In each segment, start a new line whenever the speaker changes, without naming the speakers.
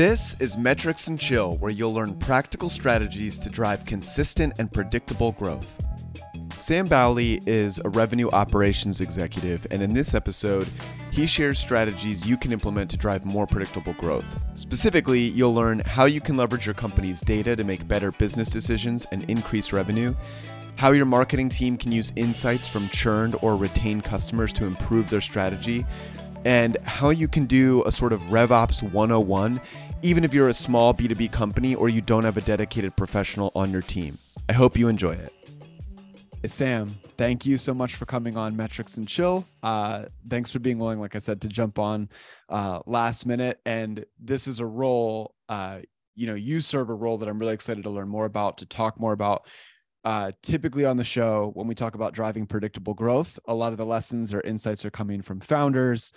This is Metrics and Chill, where you'll learn practical strategies to drive consistent and predictable growth. Sam Bowley is a revenue operations executive, and in this episode, he shares strategies you can implement to drive more predictable growth. Specifically, you'll learn how you can leverage your company's data to make better business decisions and increase revenue, how your marketing team can use insights from churned or retained customers to improve their strategy, and how you can do a sort of RevOps 101, even if you're a small B2B company or you don't have a dedicated professional on your team. I hope you enjoy it. Sam, thank you so much for coming on Metrics and Chill. Uh, thanks for being willing, like I said, to jump on uh, last minute. And this is a role, uh, you know, you serve a role that I'm really excited to learn more about, to talk more about. Uh, typically on the show, when we talk about driving predictable growth, a lot of the lessons or insights are coming from founders,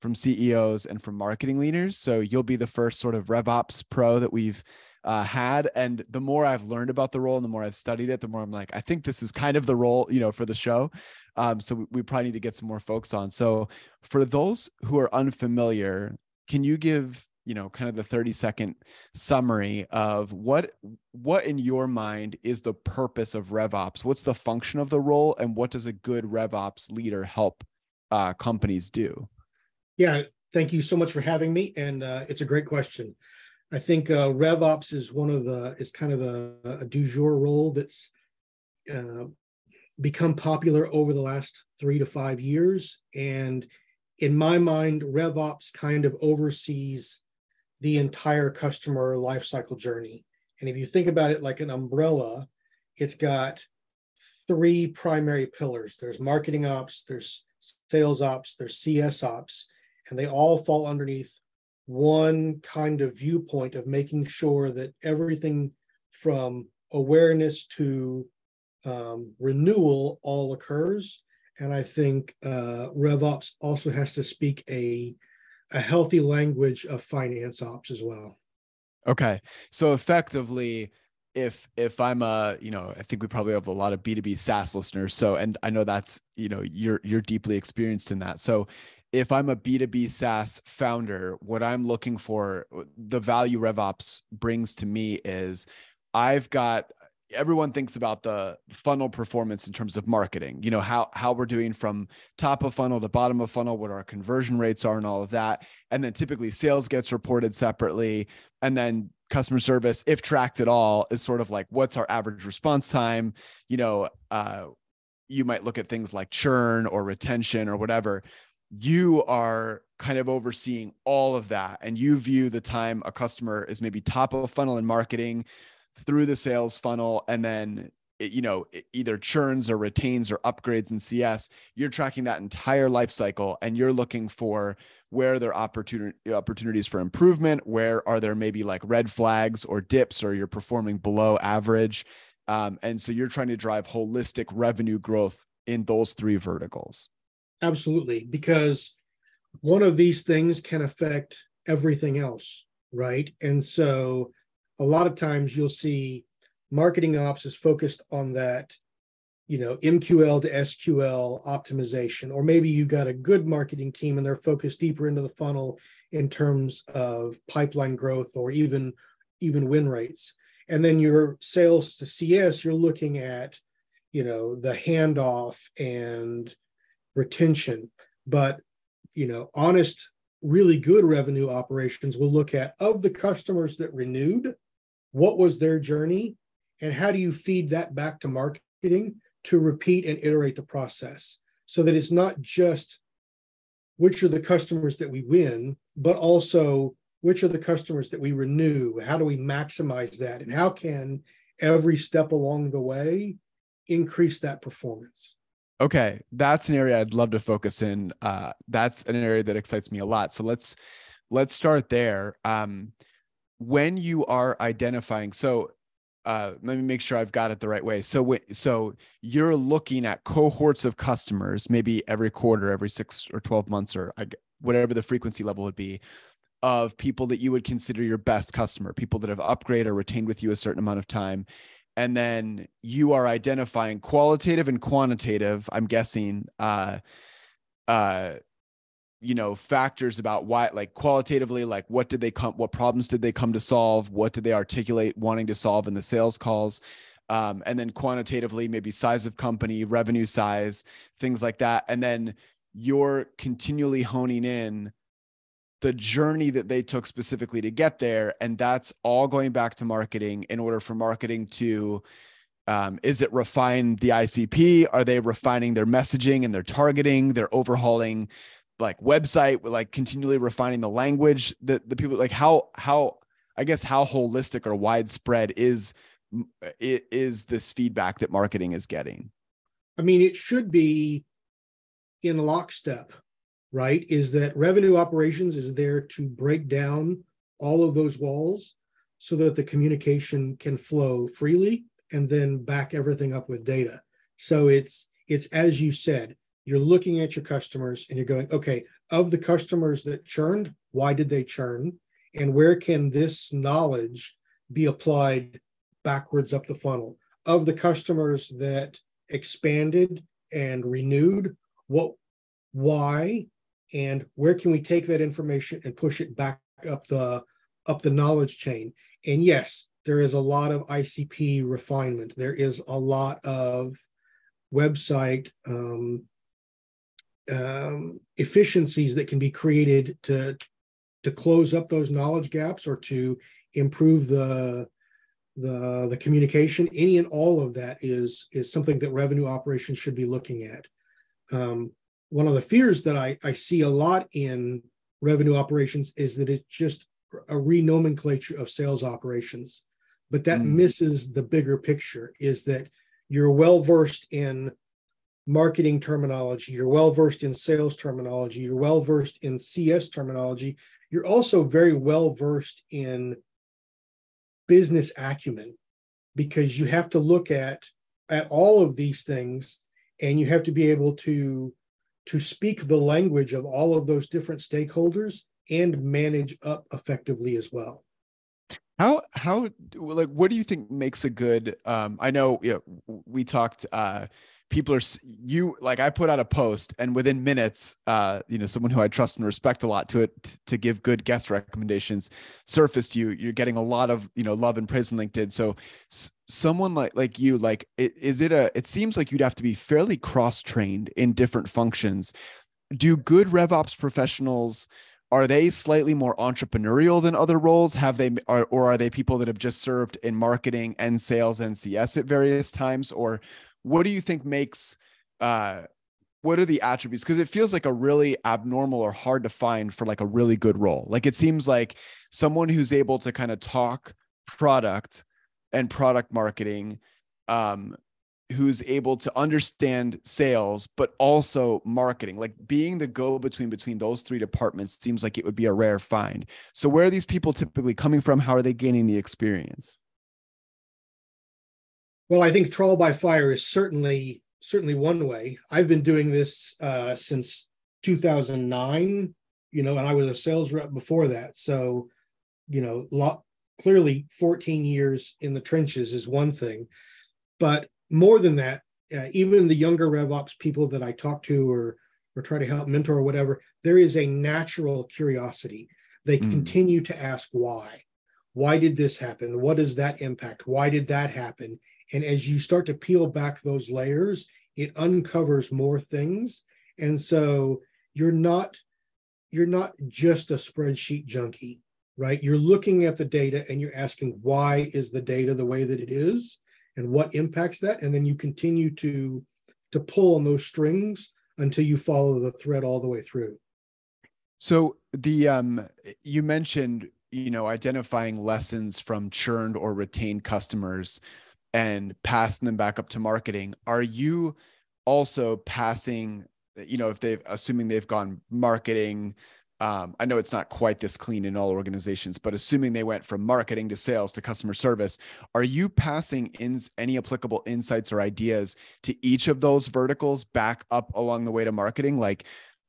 from CEOs, and from marketing leaders. So you'll be the first sort of RevOps pro that we've uh, had. And the more I've learned about the role and the more I've studied it, the more I'm like, I think this is kind of the role, you know, for the show. Um, so we, we probably need to get some more folks on. So for those who are unfamiliar, can you give you know kind of the 30 second summary of what what in your mind is the purpose of revops what's the function of the role and what does a good revops leader help uh, companies do
yeah thank you so much for having me and uh, it's a great question I think uh, RevOps is one of the is kind of a, a du jour role that's uh, become popular over the last three to five years. And in my mind, RevOps kind of oversees the entire customer lifecycle journey. And if you think about it like an umbrella, it's got three primary pillars. There's marketing ops, there's sales ops, there's CS ops, and they all fall underneath one kind of viewpoint of making sure that everything from awareness to um, renewal all occurs. And I think uh, RevOps also has to speak a, a healthy language of finance ops as well.
Okay. So effectively, if if I'm a, you know, I think we probably have a lot of B2B SaaS listeners. So and I know that's, you know, you're you're deeply experienced in that. So if I'm a B2B SaaS founder, what I'm looking for, the value RevOps brings to me is I've got everyone thinks about the funnel performance in terms of marketing you know how how we're doing from top of funnel to bottom of funnel what our conversion rates are and all of that. And then typically sales gets reported separately. And then customer service if tracked at all is sort of like what's our average response time? You know uh, you might look at things like churn or retention or whatever you are kind of overseeing all of that and you view the time a customer is maybe top of funnel in marketing through the sales funnel and then it, you know either churns or retains or upgrades in cs you're tracking that entire life cycle and you're looking for where there are opportunities for improvement where are there maybe like red flags or dips or you're performing below average. Um, and so you're trying to drive holistic revenue growth in those three verticals
Absolutely, because one of these things can affect everything else, right? And so a lot of times you'll see marketing ops is focused on that, you know, MQL to SQL optimization, or maybe you've got a good marketing team and they're focused deeper into the funnel in terms of pipeline growth or even even win rates. And then your sales to CS, you're looking at, you know, the handoff and retention. But you know, honest, really good revenue operations will look at of the customers that renewed, what was their journey, and how do you feed that back to marketing to repeat and iterate the process so that it's not just which are the customers that we win, but also which are the customers that we renew? How do we maximize that? And how can every step along the way increase that performance?
Okay, that's an area I'd love to focus in. Uh, that's an area that excites me a lot. So let's let's start there. Um, when you are identifying, so uh, let me make sure I've got it the right way. So, so you're looking at cohorts of customers, maybe every quarter, every six or twelve months, or whatever the frequency level would be, of people that you would consider your best customer, people that have upgraded or retained with you a certain amount of time, and then you are identifying qualitative and quantitative i'm guessing uh, uh, you know factors about why like qualitatively like what did they come what problems did they come to solve? What did they articulate wanting to solve in the sales calls? Um, and then quantitatively maybe size of company revenue size things like that. And then you're continually honing in the journey that they took specifically to get there and that's all going back to marketing in order for marketing to um, is it refine the icp are they refining their messaging and their targeting? They're overhauling like website like continually refining the language that the people like how how i guess how holistic or widespread is is this feedback that marketing is getting?
I mean it should be in lockstep right is that revenue operations is there to break down all of those walls so that the communication can flow freely and then back everything up with data so it's it's as you said you're looking at your customers and you're going, okay, of the customers that churned, why did they churn? And where can this knowledge be applied backwards up the funnel? Of the customers that expanded and renewed, what, why, and where can we take that information and push it back up the up the knowledge chain? And yes, there is a lot of ICP refinement. There is a lot of website um, um, efficiencies that can be created to to close up those knowledge gaps or to improve the the the communication any and all of that is is something that revenue operations should be looking at um, one of the fears that I, I see a lot in revenue operations is that it's just a renomenclature of sales operations but that mm. misses the bigger picture is that you're well versed in marketing terminology, you're well versed in sales terminology, you're well versed in CS terminology, you're also very well versed in business acumen because you have to look at at all of these things and you have to be able to to speak the language of all of those different stakeholders and manage up effectively as well.
How how like what do you think makes a good um i know you know, we talked uh people are you like i put out a post and within minutes uh you know someone who i trust and respect a lot to it to give good guest recommendations surfaced you. You're getting a lot of you know love and praise on linkedin. So s- someone like like you like is it a it seems like you'd have to be fairly cross trained in different functions. Do good revops professionals are they slightly more entrepreneurial than other roles? Have they or, or are they people that have just served in marketing and sales and cs at various times? Or what do you think makes uh what are the attributes? Because it feels like a really abnormal or hard to find for like a really good role. Like it seems like someone who's able to kind of talk product and product marketing um who's able to understand sales but also marketing. Like being the go between between those three departments seems like it would be a rare find. So where are these people typically coming from? How are they gaining the experience
well, I think trial by fire is certainly certainly one way. I've been doing this uh, since 2009, you know, and I was a sales rep before that. So, you know, lot, clearly 14 years in the trenches is one thing, but more than that, uh, even the younger RevOps people that I talk to or or try to help mentor or whatever, there is a natural curiosity. They mm. continue to ask why. Why did this happen? What does that impact? Why did that happen? And as you start to peel back those layers, it uncovers more things. And so you're not you're not just a spreadsheet junkie, right? You're looking at the data and you're asking why is the data the way that it is and what impacts that and then you continue to to pull on those strings until you follow the thread all the way through.
So the um you mentioned you know identifying lessons from churned or retained customers and passing them back up to marketing are you also passing you know if they've assuming they've gone marketing um, i know it's not quite this clean in all organizations but assuming they went from marketing to sales to customer service are you passing in any applicable insights or ideas to each of those verticals back up along the way to marketing? Like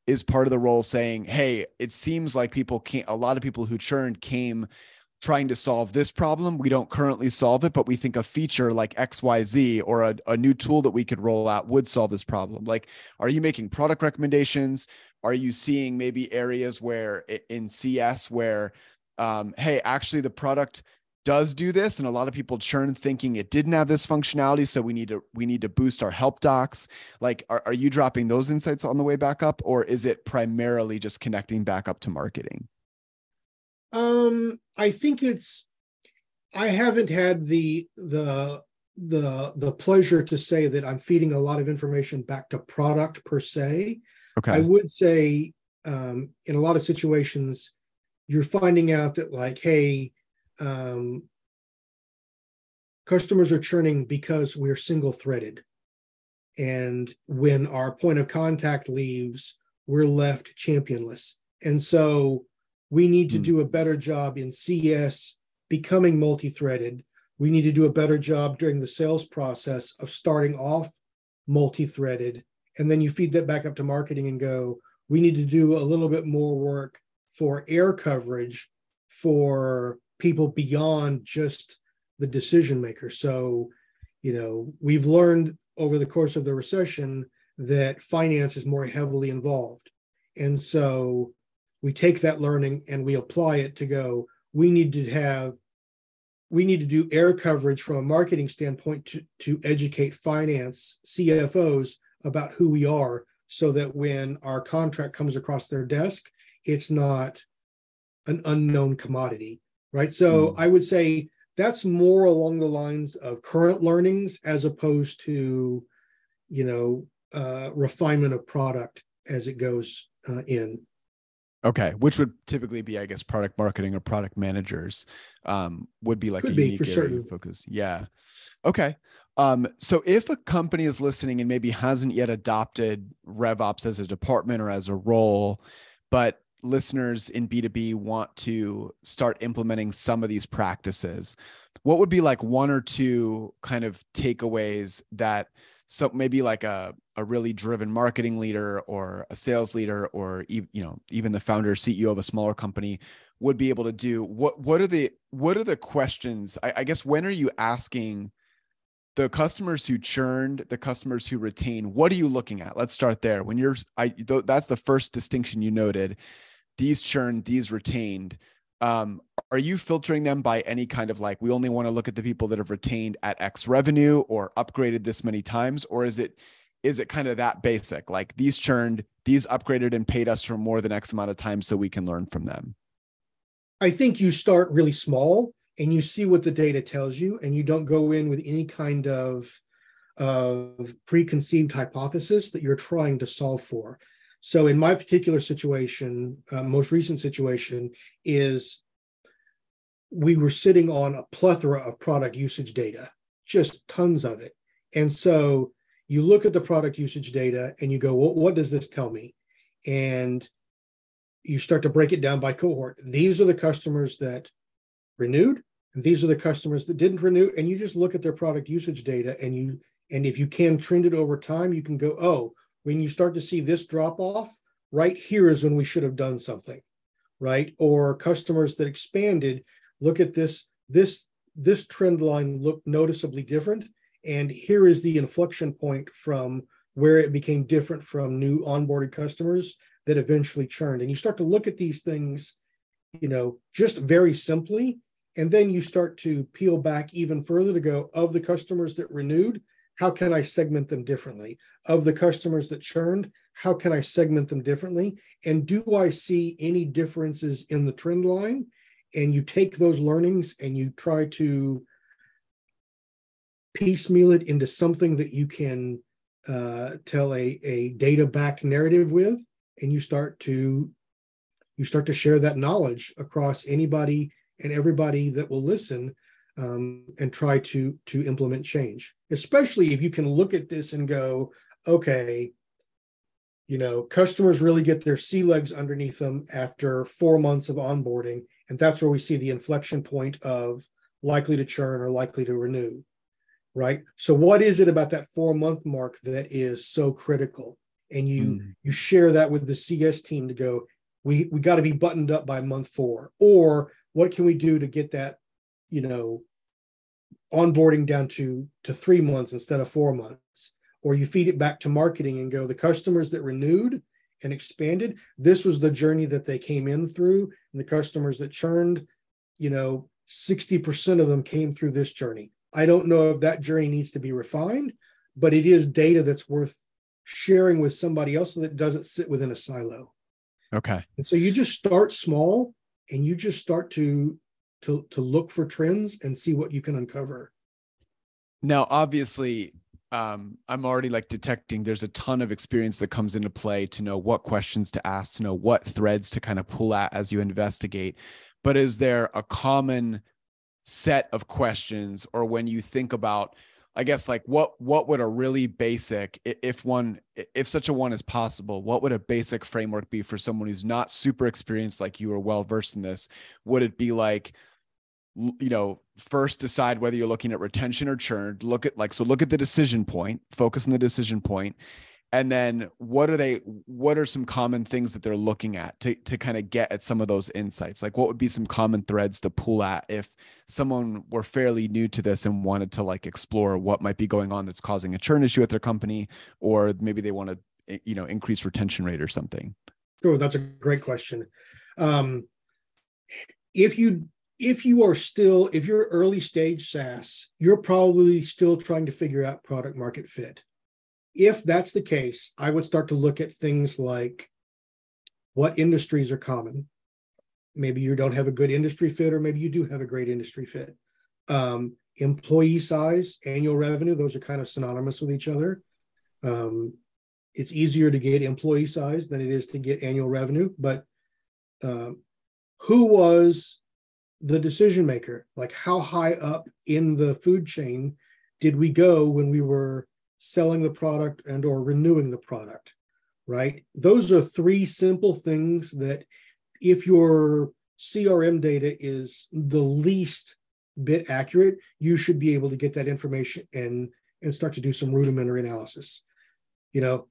is part of the role saying hey it seems like people can't a lot of people who churned came trying to solve this problem. We don't currently solve it, but we think a feature like XYZ or a, a new tool that we could roll out would solve this problem. Like, are you making product recommendations? Are you seeing maybe areas where in CS where, um, hey, actually the product does do this and a lot of people churn thinking it didn't have this functionality so we need to we need to boost our help docs like are, are you dropping those insights on the way back up or is it primarily just connecting back up to marketing
um, I think it's. I haven't had the the the the pleasure to say that I'm feeding a lot of information back to product per se.
Okay.
I would say um, in a lot of situations, you're finding out that like, hey, um, customers are churning because we're single threaded, and when our point of contact leaves, we're left championless, and so we need to mm. do a better job in CS becoming multi threaded. We need to do a better job during the sales process of starting off multi threaded. And then you feed that back up to marketing and go, we need to do a little bit more work for air coverage for people beyond just the decision maker. So, you know, we've learned over the course of the recession that finance is more heavily involved. And so we take that learning and we apply it to go we need to have we need to do air coverage from a marketing standpoint to, to educate finance cfos about who we are so that when our contract comes across their desk it's not an unknown commodity right so mm. i would say that's more along the lines of current learnings as opposed to you know uh, refinement of product as it goes uh, in
Okay, which would typically be, I guess, product marketing or product managers um, would be like Could a unique area certain. focus. Yeah. Okay. Um, so if a company is listening and maybe hasn't yet adopted RevOps as a department or as a role, but listeners in B2B want to start implementing some of these practices, what would be like one or two kind of takeaways that so maybe like a, a really driven marketing leader or a sales leader or you know even the founder ceo of a smaller company would be able to do. What what are the what are the questions? I, I guess when are you asking the customers who churned the customers who retain what are you looking at? Let's start there. When you're i th- that's the first distinction you noted. These churned these retained. Um, are you filtering them by any kind of like we only want to look at the people that have retained at x revenue or upgraded this many times? Or is it is it kind of that basic? Like these churned these upgraded and paid us for more than x amount of time so we can learn from them?
I think you start really small and you see what the data tells you and you don't go in with any kind of of preconceived hypothesis that you're trying to solve for. So in my particular situation, uh, most recent situation is we were sitting on a plethora of product usage data, just tons of it. And so you look at the product usage data and you go, well, what does this tell me? And you start to break it down by cohort. These are the customers that renewed, and these are the customers that didn't renew. And you just look at their product usage data and you and if you can trend it over time, you can go, oh, when you start to see this drop off, right here is when we should have done something, right? Or customers that expanded, look at this, this, this trend line looked noticeably different. And here is the inflection point from where it became different from new onboarded customers that eventually churned. And you start to look at these things, you know, just very simply. And then you start to peel back even further to go of the customers that renewed, how can I segment them differently? Of the customers that churned, how can I segment them differently? And do I see any differences in the trend line? And you take those learnings and you try to piecemeal it into something that you can uh, tell a, a data backed narrative with, and you start to you start to share that knowledge across anybody and everybody that will listen um, and try to to implement change. Especially if you can look at this and go okay you know customers really get their sea legs underneath them after four months of onboarding and that's where we see the inflection point of likely to churn or likely to renew right so what is it about that four month mark that is so critical and you mm. you share that with the cs team to go we we got to be buttoned up by month four or what can we do to get that, you know, onboarding down to to three months instead of four months? Or you feed it back to marketing and go, the customers that renewed and expanded, this was the journey that they came in through. And the customers that churned, you know, 60% of them came through this journey. I don't know if that journey needs to be refined, but it is data that's worth sharing with somebody else so that doesn't sit within a silo.
Okay.
And so you just start small and you just start to to to look for trends and see what you can uncover.
Now, obviously, um, I'm already like detecting there's a ton of experience that comes into play to know what questions to ask, to know what threads to kind of pull at as you investigate. But is there a common set of questions, or when you think about I guess like what what would a really basic if one if such a one is possible, what would a basic framework be for someone who's not super experienced like you or well versed in this? Would it be like you know, first decide whether you're looking at retention or churn, look at like so look at the decision point, focus on the decision point. And then what are they what are some common things that they're looking at to, to kind of get at some of those insights? Like what would be some common threads to pull at if someone were fairly new to this and wanted to like explore what might be going on that's causing a churn issue at their company or maybe they want to eh, you know increase retention rate or something?
Sure that's a great question. Um, if you if you are still if you're early stage saas you're probably still trying to figure out product market fit if that's the case, I would start to look at things like what industries are common. Maybe you don't have a good industry fit, or maybe you do have a great industry fit. Um, employee size, annual revenue, those are kind of synonymous with each other. Um, it's easier to get employee size than it is to get annual revenue, but um, who was the decision maker? Like, how high up in the food chain did we go when we were selling the product and or renewing the product right? Those are three simple things that if your crm data is the least bit accurate you should be able to get that information and and start to do some rudimentary analysis. You know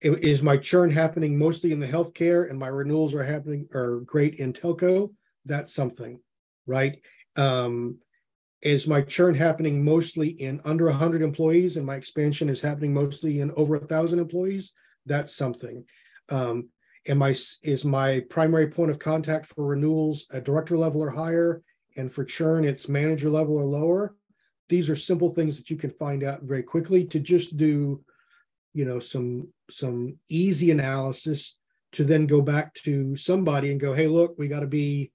is my churn happening mostly in the healthcare and my renewals are happening are great in telco? That's something right? Um is my churn happening mostly in under 100 employees and my expansion is happening mostly in over a thousand employees? That's something. Um, am my is my primary point of contact for renewals at director level or higher? And for churn it's manager level or lower? These are simple things that you can find out very quickly to just do you know some some easy analysis to then go back to somebody and go hey look we got to be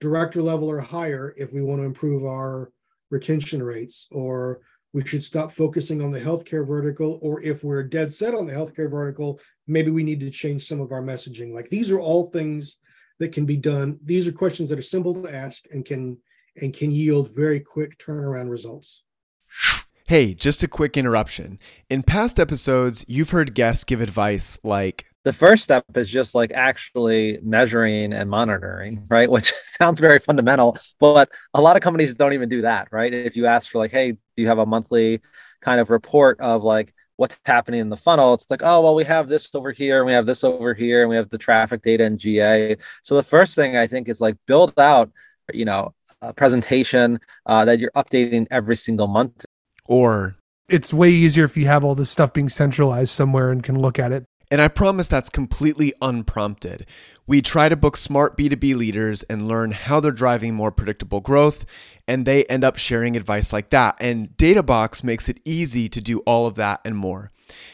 director level or higher if we want to improve our retention rates, or we should stop focusing on the healthcare vertical, or if we're dead set on the healthcare vertical, maybe we need to change some of our messaging. Like these are all things that can be done. These are questions that are simple to ask and can and can yield very quick turnaround results.
Hey, just a quick interruption. In past episodes, you've heard guests give advice like
the first step is just like actually measuring and monitoring, right? Which sounds very fundamental, but a lot of companies don't even do that, right? If you ask for like, hey, do you have a monthly kind of report of like what's happening in the funnel? It's like, oh, well, we have this over here and we have this over here and we have the traffic data in GA. So the first thing I think is like build out, you know, a presentation uh, that you're updating every single month.
Or
it's way easier if you have all this stuff being centralized somewhere and can look at it
and I promise that's completely unprompted. We try to book smart B2B leaders and learn how they're driving more predictable growth, and they end up sharing advice like that. And Databox makes it easy to do all of that and more.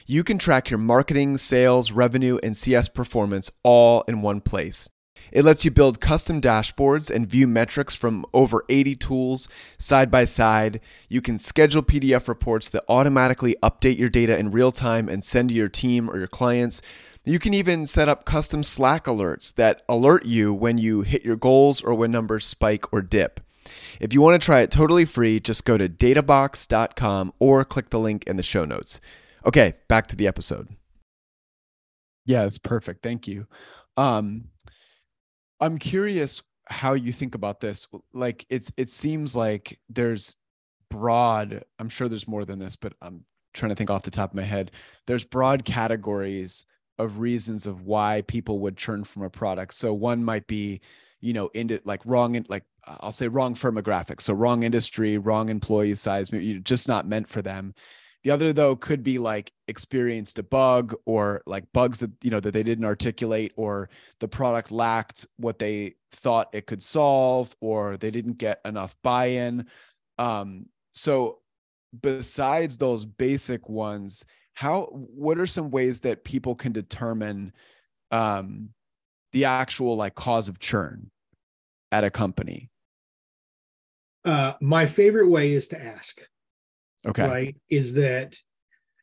You can track your marketing, sales, revenue, and CS performance all in one place. It lets you build custom dashboards and view metrics from over 80 tools side by side. You can schedule PDF reports that automatically update your data in real time and send to your team or your clients. You can even set up custom Slack alerts that alert you when you hit your goals or when numbers spike or dip. If you want to try it totally free, just go to databox.com or click the link in the show notes. Okay, back to the episode. Yeah, it's perfect. Thank you. Um, I'm curious how you think about this. Like it's it seems like there's broad, I'm sure there's more than this, but I'm trying to think off the top of my head. There's broad categories of reasons of why people would churn from a product. So one might be you know into like wrong in like i'll say wrong firmographic so wrong industry wrong employee size maybe just not meant for them the other though could be like experienced a bug or like bugs that you know that they didn't articulate or the product lacked what they thought it could solve or they didn't get enough buy-in. Um, so besides those basic ones, how what are some ways that people can determine um, the actual like cause of churn at a company?
Uh, my favorite way is to ask.
Okay.
Right. Is that,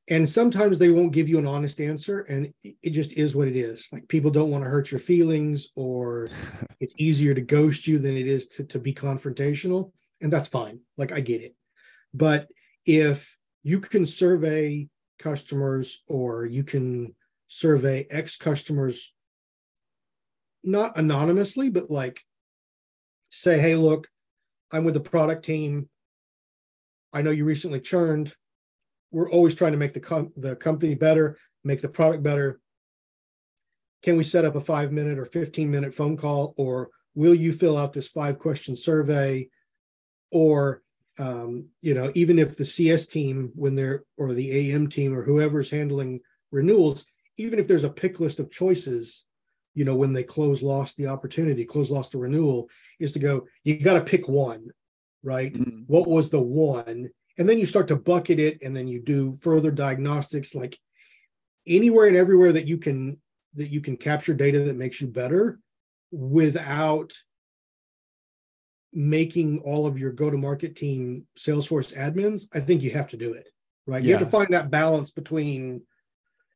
and sometimes they won't give you an honest answer and it just is what it is. Like people don't want to hurt your feelings or it's easier to ghost you than it is to, to be confrontational. And that's fine. Like I get it. But if you can survey customers or you can survey ex customers, not anonymously, but like say, hey, look, I'm with the product team. I know you recently churned. We're always trying to make the com- the company better, make the product better. Can we set up a five minute or 15 minute phone call, or will you fill out this five question survey? Or, um, you know, even if the CS team, when they're, or the AM team, or whoever's handling renewals, even if there's a pick list of choices, you know, when they close lost the opportunity, close lost the renewal, is to go, you got to pick one right? Mm-hmm. What was the one? And then you start to bucket it and then you do further diagnostics like anywhere and everywhere that you can that you can capture data that makes you better without making all of your go-to-market team Salesforce admins, I think you have to do it. Right. Yeah. You have to find that balance between,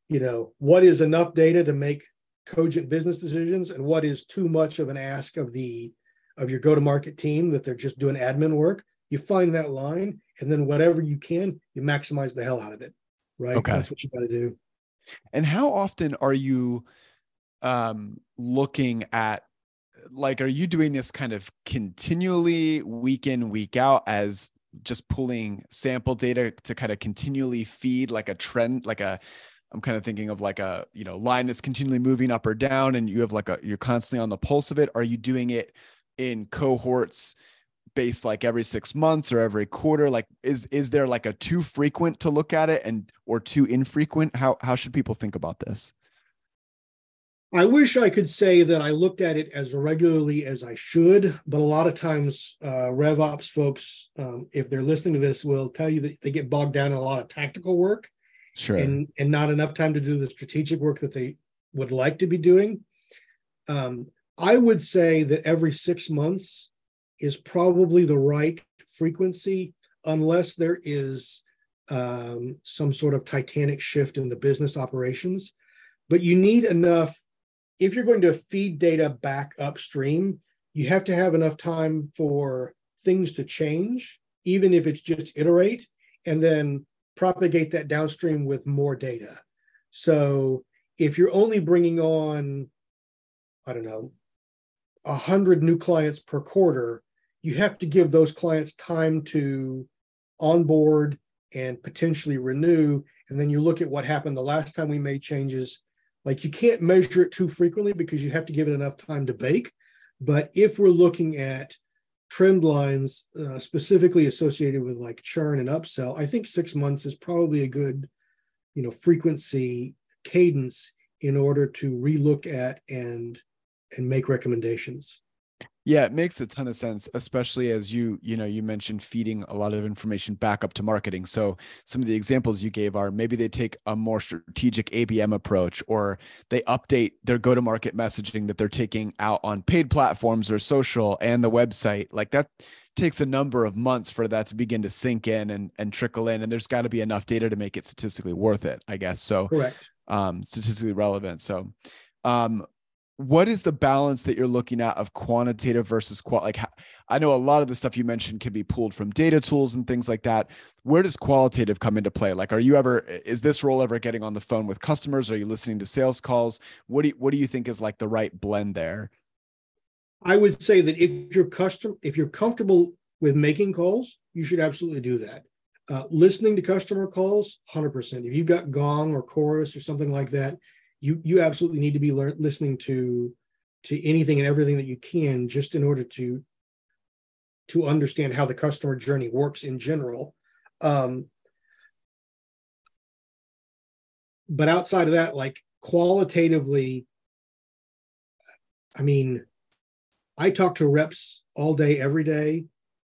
you know, what is enough data to make cogent business decisions and what is too much of an ask of the of your go-to-market team that they're just doing admin work. You find that line, and then whatever you can, you maximize the hell out of it. Right. Okay. That's what you got to do.
And how often are you um, looking at like are you doing this kind of continually week in week out as just pulling sample data to kind of continually feed like a trend like a i'm kind of thinking of like a you know line that's continually moving up or down and you have like a you're constantly on the pulse of it are you doing it in cohorts based like every six months or every quarter? Like is is there like a too frequent to look at it and or too infrequent? How how should people think about this?
I wish i could say that i looked at it as regularly as i should but a lot of times uh, revops folks um, if they're listening to this will tell you that they get bogged down in a lot of tactical work
sure.
and and not enough time to do the strategic work that they would like to be doing. Um, I would say that every six months is probably the right frequency, unless there is um, some sort of titanic shift in the business operations. But you need enough, if you're going to feed data back upstream, you have to have enough time for things to change, even if it's just iterate, and then propagate that downstream with more data. So if you're only bringing on, I don't know, 100 new clients per quarter, you have to give those clients time to onboard and potentially renew. And then you look at what happened the last time we made changes. Like you can't measure it too frequently because you have to give it enough time to bake. But if we're looking at trend lines uh, specifically associated with like churn and upsell, I think six months is probably a good, you know, frequency cadence in order to relook at and and make recommendations.
Yeah, it makes a ton of sense, especially as you, you know, you mentioned feeding a lot of information back up to marketing. So some of the examples you gave are maybe they take a more strategic ABM approach or they update their go-to-market messaging that they're taking out on paid platforms or social and the website. Like that takes a number of months for that to begin to sink in and, and trickle in. And there's got to be enough data to make it statistically worth it, I guess. So
correct.
Um, statistically relevant. So um, what is the balance that you're looking at of quantitative versus qual like i know a lot of the stuff you mentioned can be pulled from data tools and things like that. Where does qualitative come into play? Like are you ever is this role ever getting on the phone with customers? Are you listening to sales calls? What do you, what do you think is like the right blend there?
I would say that if you're custom if you're comfortable with making calls you should absolutely do that. Uh, listening to customer calls 100% if you've got gong or chorus or something like that you you absolutely need to be listening to to anything and everything that you can just in order to to understand how the customer journey works in general. Um, but outside of that like qualitatively i mean i talk to reps all day every day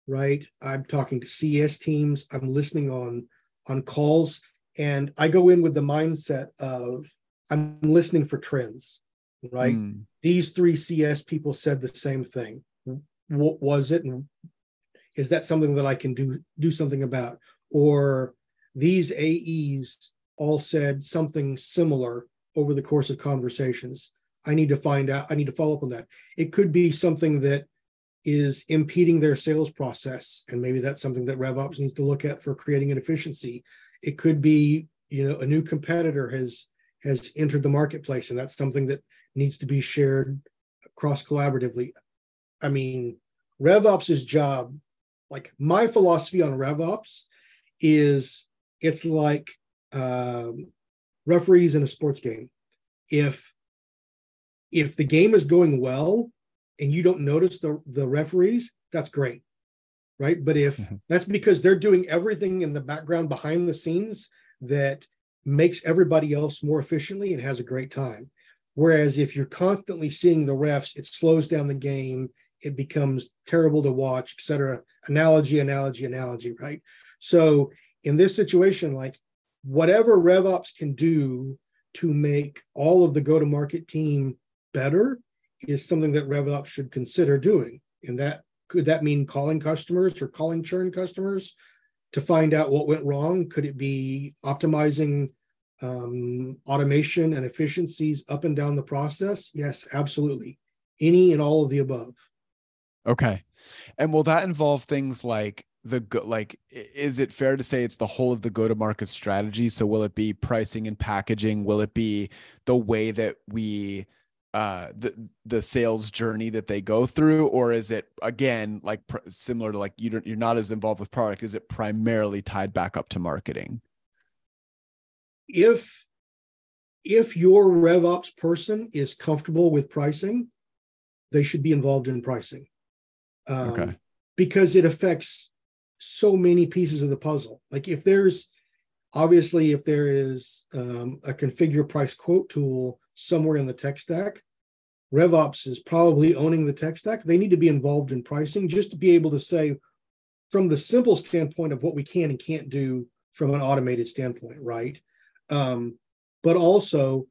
right? I'm talking to cs teams. I'm listening on on calls. And i go in with the mindset of i'm listening for trends right? Mm. these three cs people said the same thing. What was it? And is that something that i can do do something about? Or these aes all said something similar over the course of conversations. I need to find out i need to follow up on that. It could be something that is impeding their sales process and maybe that's something that revops needs to look at for creating an efficiency. It could be you know a new competitor has has entered the marketplace and that's something that needs to be shared across collaboratively i mean RevOps' job, like my philosophy on RevOps is it's like um, referees in a sports game. If if the game is going well and you don't notice the the referees, that's great, right? But if mm-hmm. that's because they're doing everything in the background behind the scenes that makes everybody else more efficiently and has a great time. Whereas if you're constantly seeing the refs, it slows down the game it becomes terrible to watch, et cetera. Analogy, analogy, analogy, right? So in this situation, like whatever RevOps can do to make all of the go-to-market team better is something that RevOps should consider doing. And that could that mean calling customers or calling churn customers to find out what went wrong? Could it be optimizing um, automation and efficiencies up and down the process? Yes, absolutely. Any and all of the above.
Okay. And will that involve things like the go like is it fair to say it's the whole of the go to market strategy so will it be pricing and packaging will it be the way that we uh the the sales journey that they go through or is it again like pr- similar to like you don't, you're not as involved with product is it primarily tied back up to marketing
if if your revops person is comfortable with pricing they should be involved in pricing um, okay. because it affects so many pieces of the puzzle. Like if there's obviously if there is um, a configure price quote tool somewhere in the tech stack, RevOps is probably owning the tech stack. They need to be involved in pricing just to be able to say, from the simple standpoint of what we can and can't do from an automated standpoint, right? Um, but also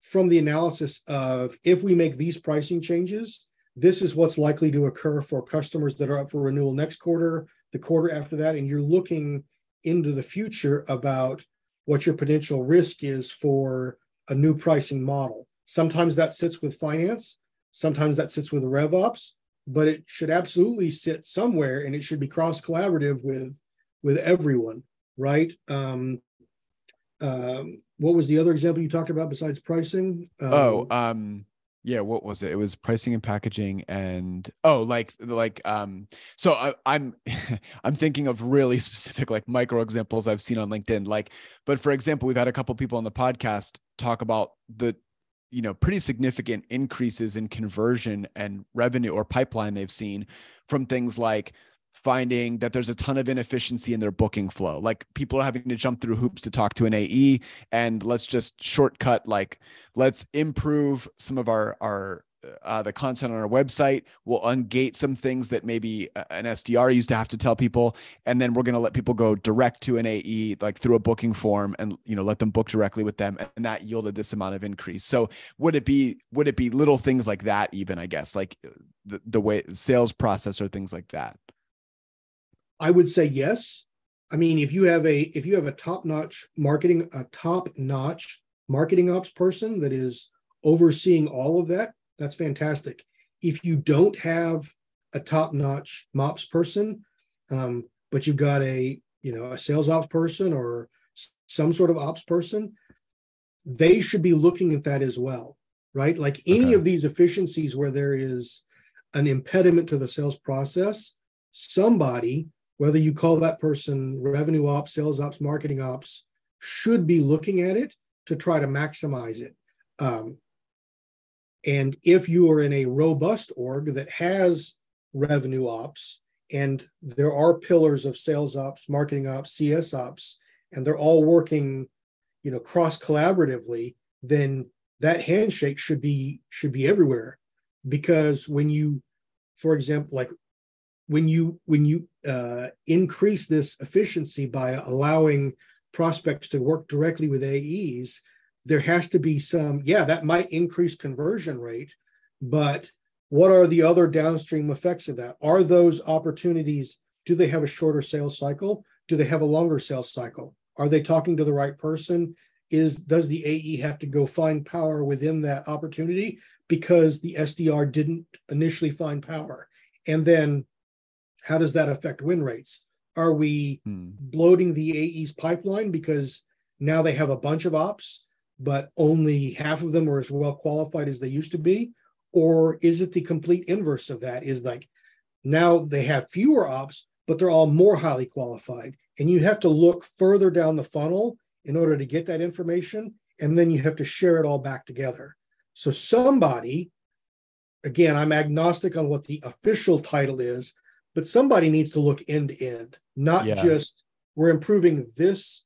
from the analysis of if we make these pricing changes, this is what's likely to occur for customers that are up for renewal next quarter, the quarter after that, and you're looking into the future about what your potential risk is for a new pricing model. Sometimes that sits with finance, sometimes that sits with RevOps, but it should absolutely sit somewhere and it should be cross collaborative with with everyone, right? Um, um, what was the other example you talked about besides pricing?
Um, oh, um, yeah what was it? It was pricing and packaging and oh like like um so I, i'm i'm thinking of really specific like micro examples i've seen on linkedin like but for example we've had a couple people on the podcast talk about the you know pretty significant increases in conversion and revenue or pipeline they've seen from things like finding that there's a ton of inefficiency in their booking flow. Like people are having to jump through hoops to talk to an AE and let's just shortcut like let's improve some of our our uh, the content on our website. We'll ungate some things that maybe an SDR used to have to tell people, and then we're going to let people go direct to an AE, like through a booking form, and you know let them book directly with them, and that yielded this amount of increase. So would it be would it be little things like that, even I guess, like the the way sales process or things like that?
I would say yes. I mean, if you have a if you have a top notch marketing a top notch marketing ops person that is overseeing all of that, that's fantastic. If you don't have a top notch MOPS person, um, but you've got a you know a sales ops person or some sort of ops person, they should be looking at that as well, right? Like any okay. of these efficiencies where there is an impediment to the sales process, somebody whether you call that person revenue ops, sales ops, marketing ops, should be looking at it to try to maximize it. Um, And if you are in a robust org that has revenue ops and there are pillars of sales ops, marketing ops, CS ops, and they're all working, you know, cross collaboratively, then that handshake should be should be everywhere. Because when you, for example, like when you when you uh, increase this efficiency by allowing prospects to work directly with AEs, there has to be some, yeah, that might increase conversion rate, but what are the other downstream effects of that? Are those opportunities, do they have a shorter sales cycle? Do they have a longer sales cycle? Are they talking to the right person? Is does the AE have to go find power within that opportunity because the SDR didn't initially find power? And then how does that affect win rates? Are we hmm. bloating the AE's pipeline because now they have a bunch of ops, but only half of them are as well qualified as they used to be? Or is it the complete inverse of that? Is like now they have fewer ops, but they're all more highly qualified. And you have to look further down the funnel in order to get that information. And then you have to share it all back together. So somebody, again, I'm agnostic on what the official title is, but somebody needs to look end to end, not yeah. just we're improving this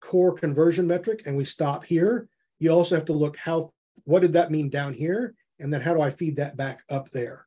core conversion metric and we stop here. You also have to look how what did that mean down here and then how do I feed that back up there?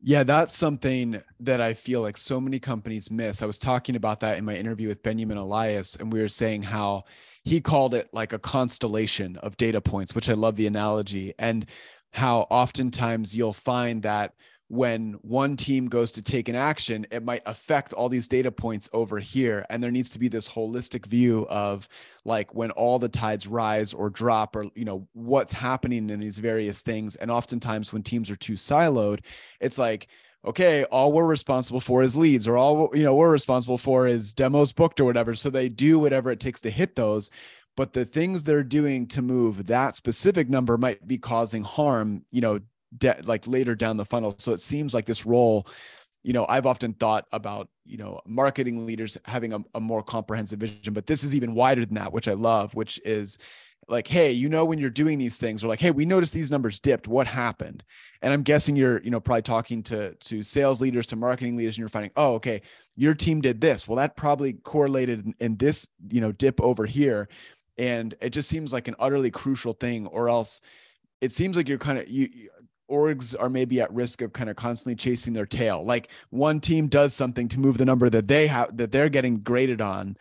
Yeah, that's something that I feel like so many companies miss. I was talking about that in my interview with Benjamin Elias, and we were saying how he called it like a constellation of data points, which I love the analogy, and how oftentimes you'll find that when one team goes to take an action, it might affect all these data points over here. And there needs to be this holistic view of like when all the tides rise or drop, or, you know, what's happening in these various things. And oftentimes when teams are too siloed, it's like, okay, all we're responsible for is leads, or all, you know, we're responsible for is demos booked or whatever. So they do whatever it takes to hit those but the things they're doing to move that specific number might be causing harm you know de- like later down the funnel. So it seems like this role, you know, I've often thought about, you know, marketing leaders having a, a more comprehensive vision, but this is even wider than that, which I love, which is like, hey, you know, when you're doing these things, or like, hey, we noticed these numbers dipped. What happened? And I'm guessing you're, you know, probably talking to to sales leaders, to marketing leaders, and you're finding, oh, okay, your team did this. Well, that probably correlated in, in this, you know, dip over here. And it just seems like an utterly crucial thing, or else it seems like you're kind of you orgs are maybe at risk of kind of constantly chasing their tail. Like one team does something to move the number that they have that they're getting graded on,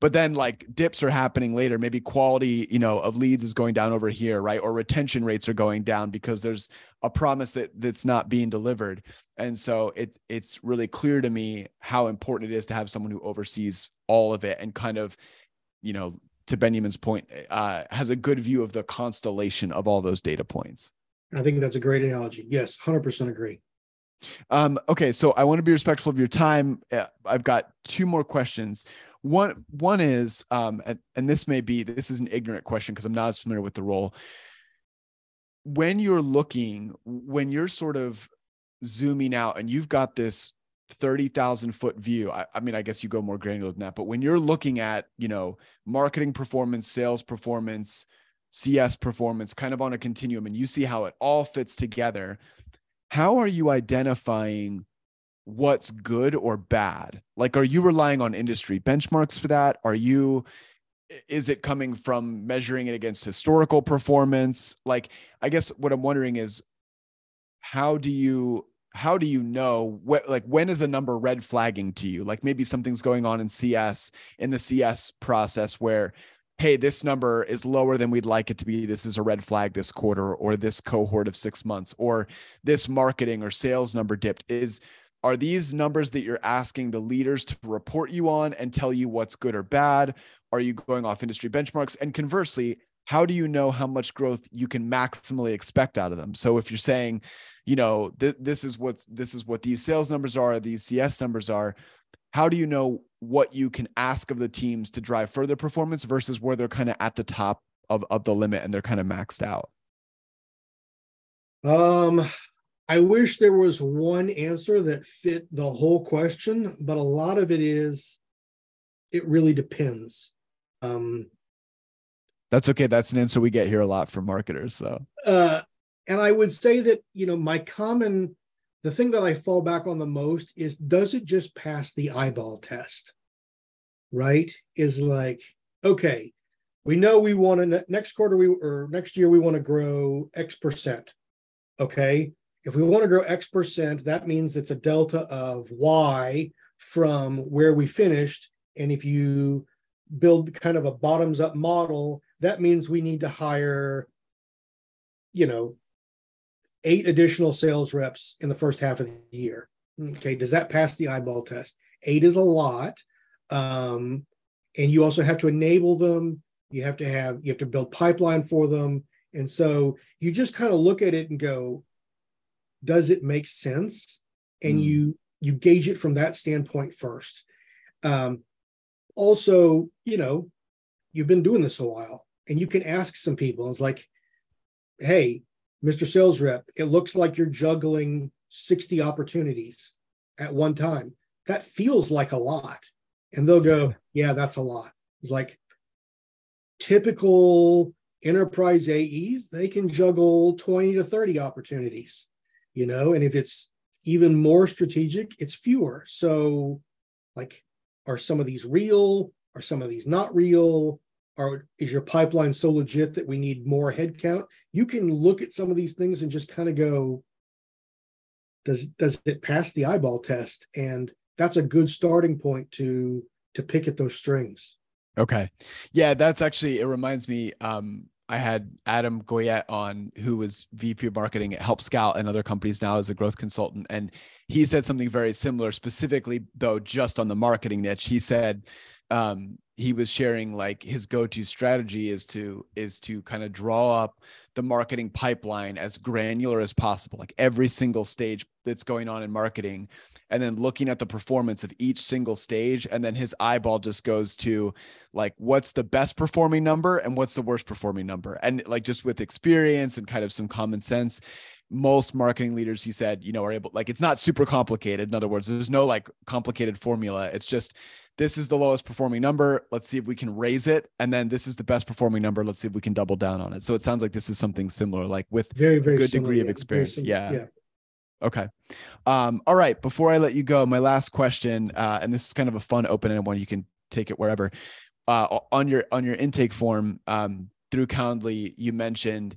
but then like dips are happening later. Maybe quality, you know, of leads is going down over here, right? Or retention rates are going down because there's a promise that that's not being delivered. And so it it's really clear to me how important it is to have someone who oversees all of it and kind of, you know, to Benjamin's point, uh, has a good view of the constellation of all those data points.
I think that's a great analogy. Yes, 100% agree.
Um, okay, so I want to be respectful of your time. Uh, I've got two more questions. One one is, um, and, and this may be this is an ignorant question because I'm not as familiar with the role. When you're looking, when you're sort of zooming out, and you've got this 30,000 foot view. I, I, mean, I guess you go more granular than that, but when you're looking at, you know, marketing performance, sales performance, CS performance kind of on a continuum and you see how it all fits together, how are you identifying what's good or bad? Like, are you relying on industry benchmarks for that? Are you, is it coming from measuring it against historical performance? Like, I guess what I'm wondering is, how do you how do you know what like when is a number red flagging to you like maybe something's going on in cs in the cs process where hey, this number is lower than we'd like it to be. This is a red flag this quarter or this cohort of six months or this marketing or sales number dipped is are these numbers that you're asking the leaders to report you on and tell you what's good or bad? Are you going off industry benchmarks? And conversely, how do you know how much growth you can maximally expect out of them? So if you're saying, you know, th- this is what this is what these sales numbers are, these CS numbers are, how do you know what you can ask of the teams to drive further performance versus where they're kind of at the top of, of the limit and they're kind of maxed out?
Um, I wish there was one answer that fit the whole question, but a lot of it is it really depends. Um,
That's okay. That's an answer we get here a lot from marketers. So,
uh, and I would say that, you know, my common, the thing that I fall back on the most is does it just pass the eyeball test? Right? Is like, okay, we know we want to next quarter we or next year we want to grow X percent. Okay. If we want to grow X percent, that means it's a delta of Y from where we finished. And if you build kind of a bottoms up model, that means we need to hire, you know, eight additional sales reps in the first half of the year. Okay. Does that pass the eyeball test? Eight is a lot. Um, and you also have to enable them. You have to have, you have to build pipeline for them. And so you just kind of look at it and go, does it make sense? And mm. you you gauge it from that standpoint first. Um, also, you know, you've been doing this a while, and you can ask some people. It's like, hey, Mr. Sales Rep, it looks like you're juggling 60 opportunities at one time. That feels like a lot. And they'll go, yeah, that's a lot. It's like typical enterprise AEs, they can juggle 20 to 30 opportunities, you know, and if it's even more strategic, it's fewer. So, like, are some of these real? Are some of these not real? Are is your pipeline so legit that we need more headcount? You can look at some of these things and just kind of go, does does it pass the eyeball test? And that's a good starting point to to pick at those strings.
Okay. Yeah, that's actually it reminds me um I had Adam Goyette on, who was VP of marketing at Help Scout and other companies now as a growth consultant. And he said something very similar, specifically, though, just on the marketing niche. He said um, he was sharing like his go-to strategy is to is to kind of draw up the marketing pipeline as granular as possible like every single stage that's going on in marketing and then looking at the performance of each single stage and then his eyeball just goes to like what's the best performing number and what's the worst performing number? And like just with experience and kind of some common sense most marketing leaders he said you know are able like it's not super complicated. In other words there's no like complicated formula. It's just this is the lowest performing number. Let's see if we can raise it. And then this is the best performing number. Let's see if we can double down on it. So it sounds like this is something similar, like with
very, very
good
similar,
degree of experience. Yeah. yeah. Okay. Um, all right. Before I let you go, my last question, uh, and this is kind of a fun open-ended one. You can take it wherever. Uh, on your on your intake form um, through Calendly, you mentioned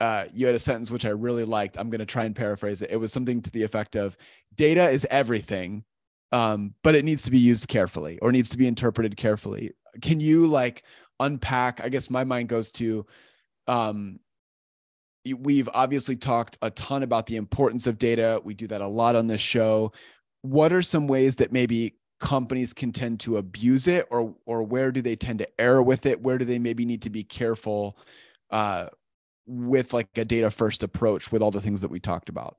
uh, you had a sentence which I really liked. I'm going to try and paraphrase it. It was something to the effect of, "Data is everything, um, but it needs to be used carefully or needs to be interpreted carefully. Can you like unpack? I guess my mind goes to um, we've obviously talked a ton about the importance of data. We do that a lot on this show. What are some ways that maybe companies can tend to abuse it or or where do they tend to err with it? Where do they maybe need to be careful uh, with like a data first approach with all the things that we talked about?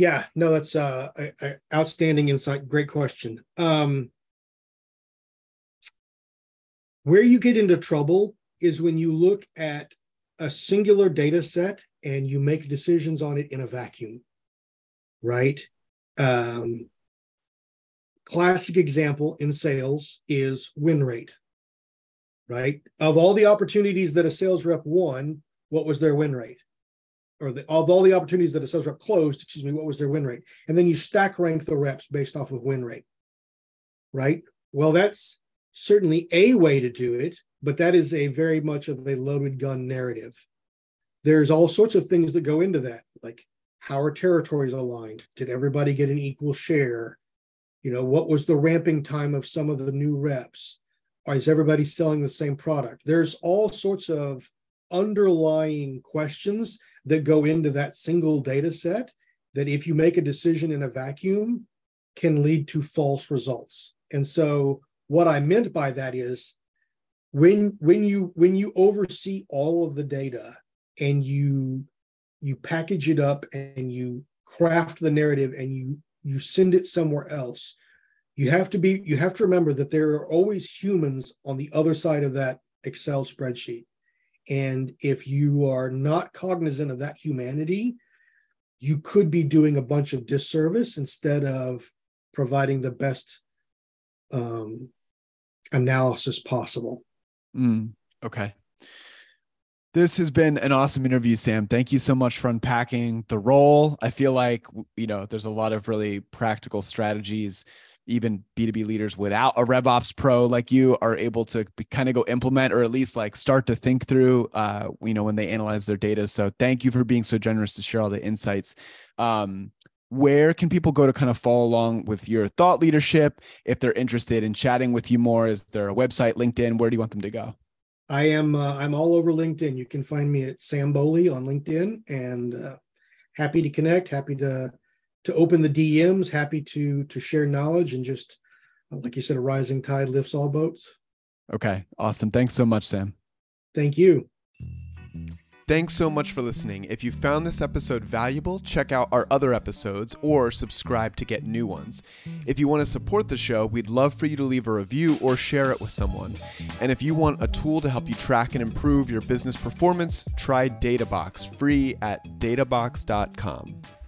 Yeah, no, that's uh, a, a outstanding insight. Great question. Um, where you get into trouble is when you look at a singular data set and you make decisions on it in a vacuum, right? Um, classic example in sales is win rate, right? Of all the opportunities that a sales rep won, what was their win rate? Or the, of all the opportunities that a sales rep closed, excuse me, what was their win rate? And then you stack rank the reps based off of win rate, right? Well, that's certainly a way to do it, but that is a very much of a loaded gun narrative. There's all sorts of things that go into that, like how are territories aligned? Did everybody get an equal share? You know, what was the ramping time of some of the new reps? Or is everybody selling the same product? There's all sorts of underlying questions that go into that single data set that if you make a decision in a vacuum can lead to false results. And so what i meant by that is when when you when you oversee all of the data and you you package it up and you craft the narrative and you you send it somewhere else you have to be you have to remember that there are always humans on the other side of that excel spreadsheet and if you are not cognizant of that humanity, you could be doing a bunch of disservice instead of providing the best um, analysis possible.
Mm, okay. This has been an awesome interview, Sam. Thank you so much for unpacking the role. I feel like, you know, there's a lot of really practical strategies even B2B leaders without a RevOps pro like you are able to kind of go implement or at least like start to think through, uh, you know, when they analyze their data. So thank you for being so generous to share all the insights. Um, where can people go to kind of follow along with your thought leadership if they're interested in chatting with you more? Is there a website, LinkedIn? Where do you want them to go?
I am uh, I'm all over LinkedIn. You can find me at Sam Bowley on LinkedIn, and uh, happy to connect. Happy to to open the DMs. Happy to to share knowledge and just like you said, a rising tide lifts all boats.
Okay, awesome. Thanks so much, Sam.
Thank you.
Thanks so much for listening. If you found this episode valuable, check out our other episodes or subscribe to get new ones. If you want to support the show, we'd love for you to leave a review or share it with someone. And if you want a tool to help you track and improve your business performance, try Databox free at databox.com.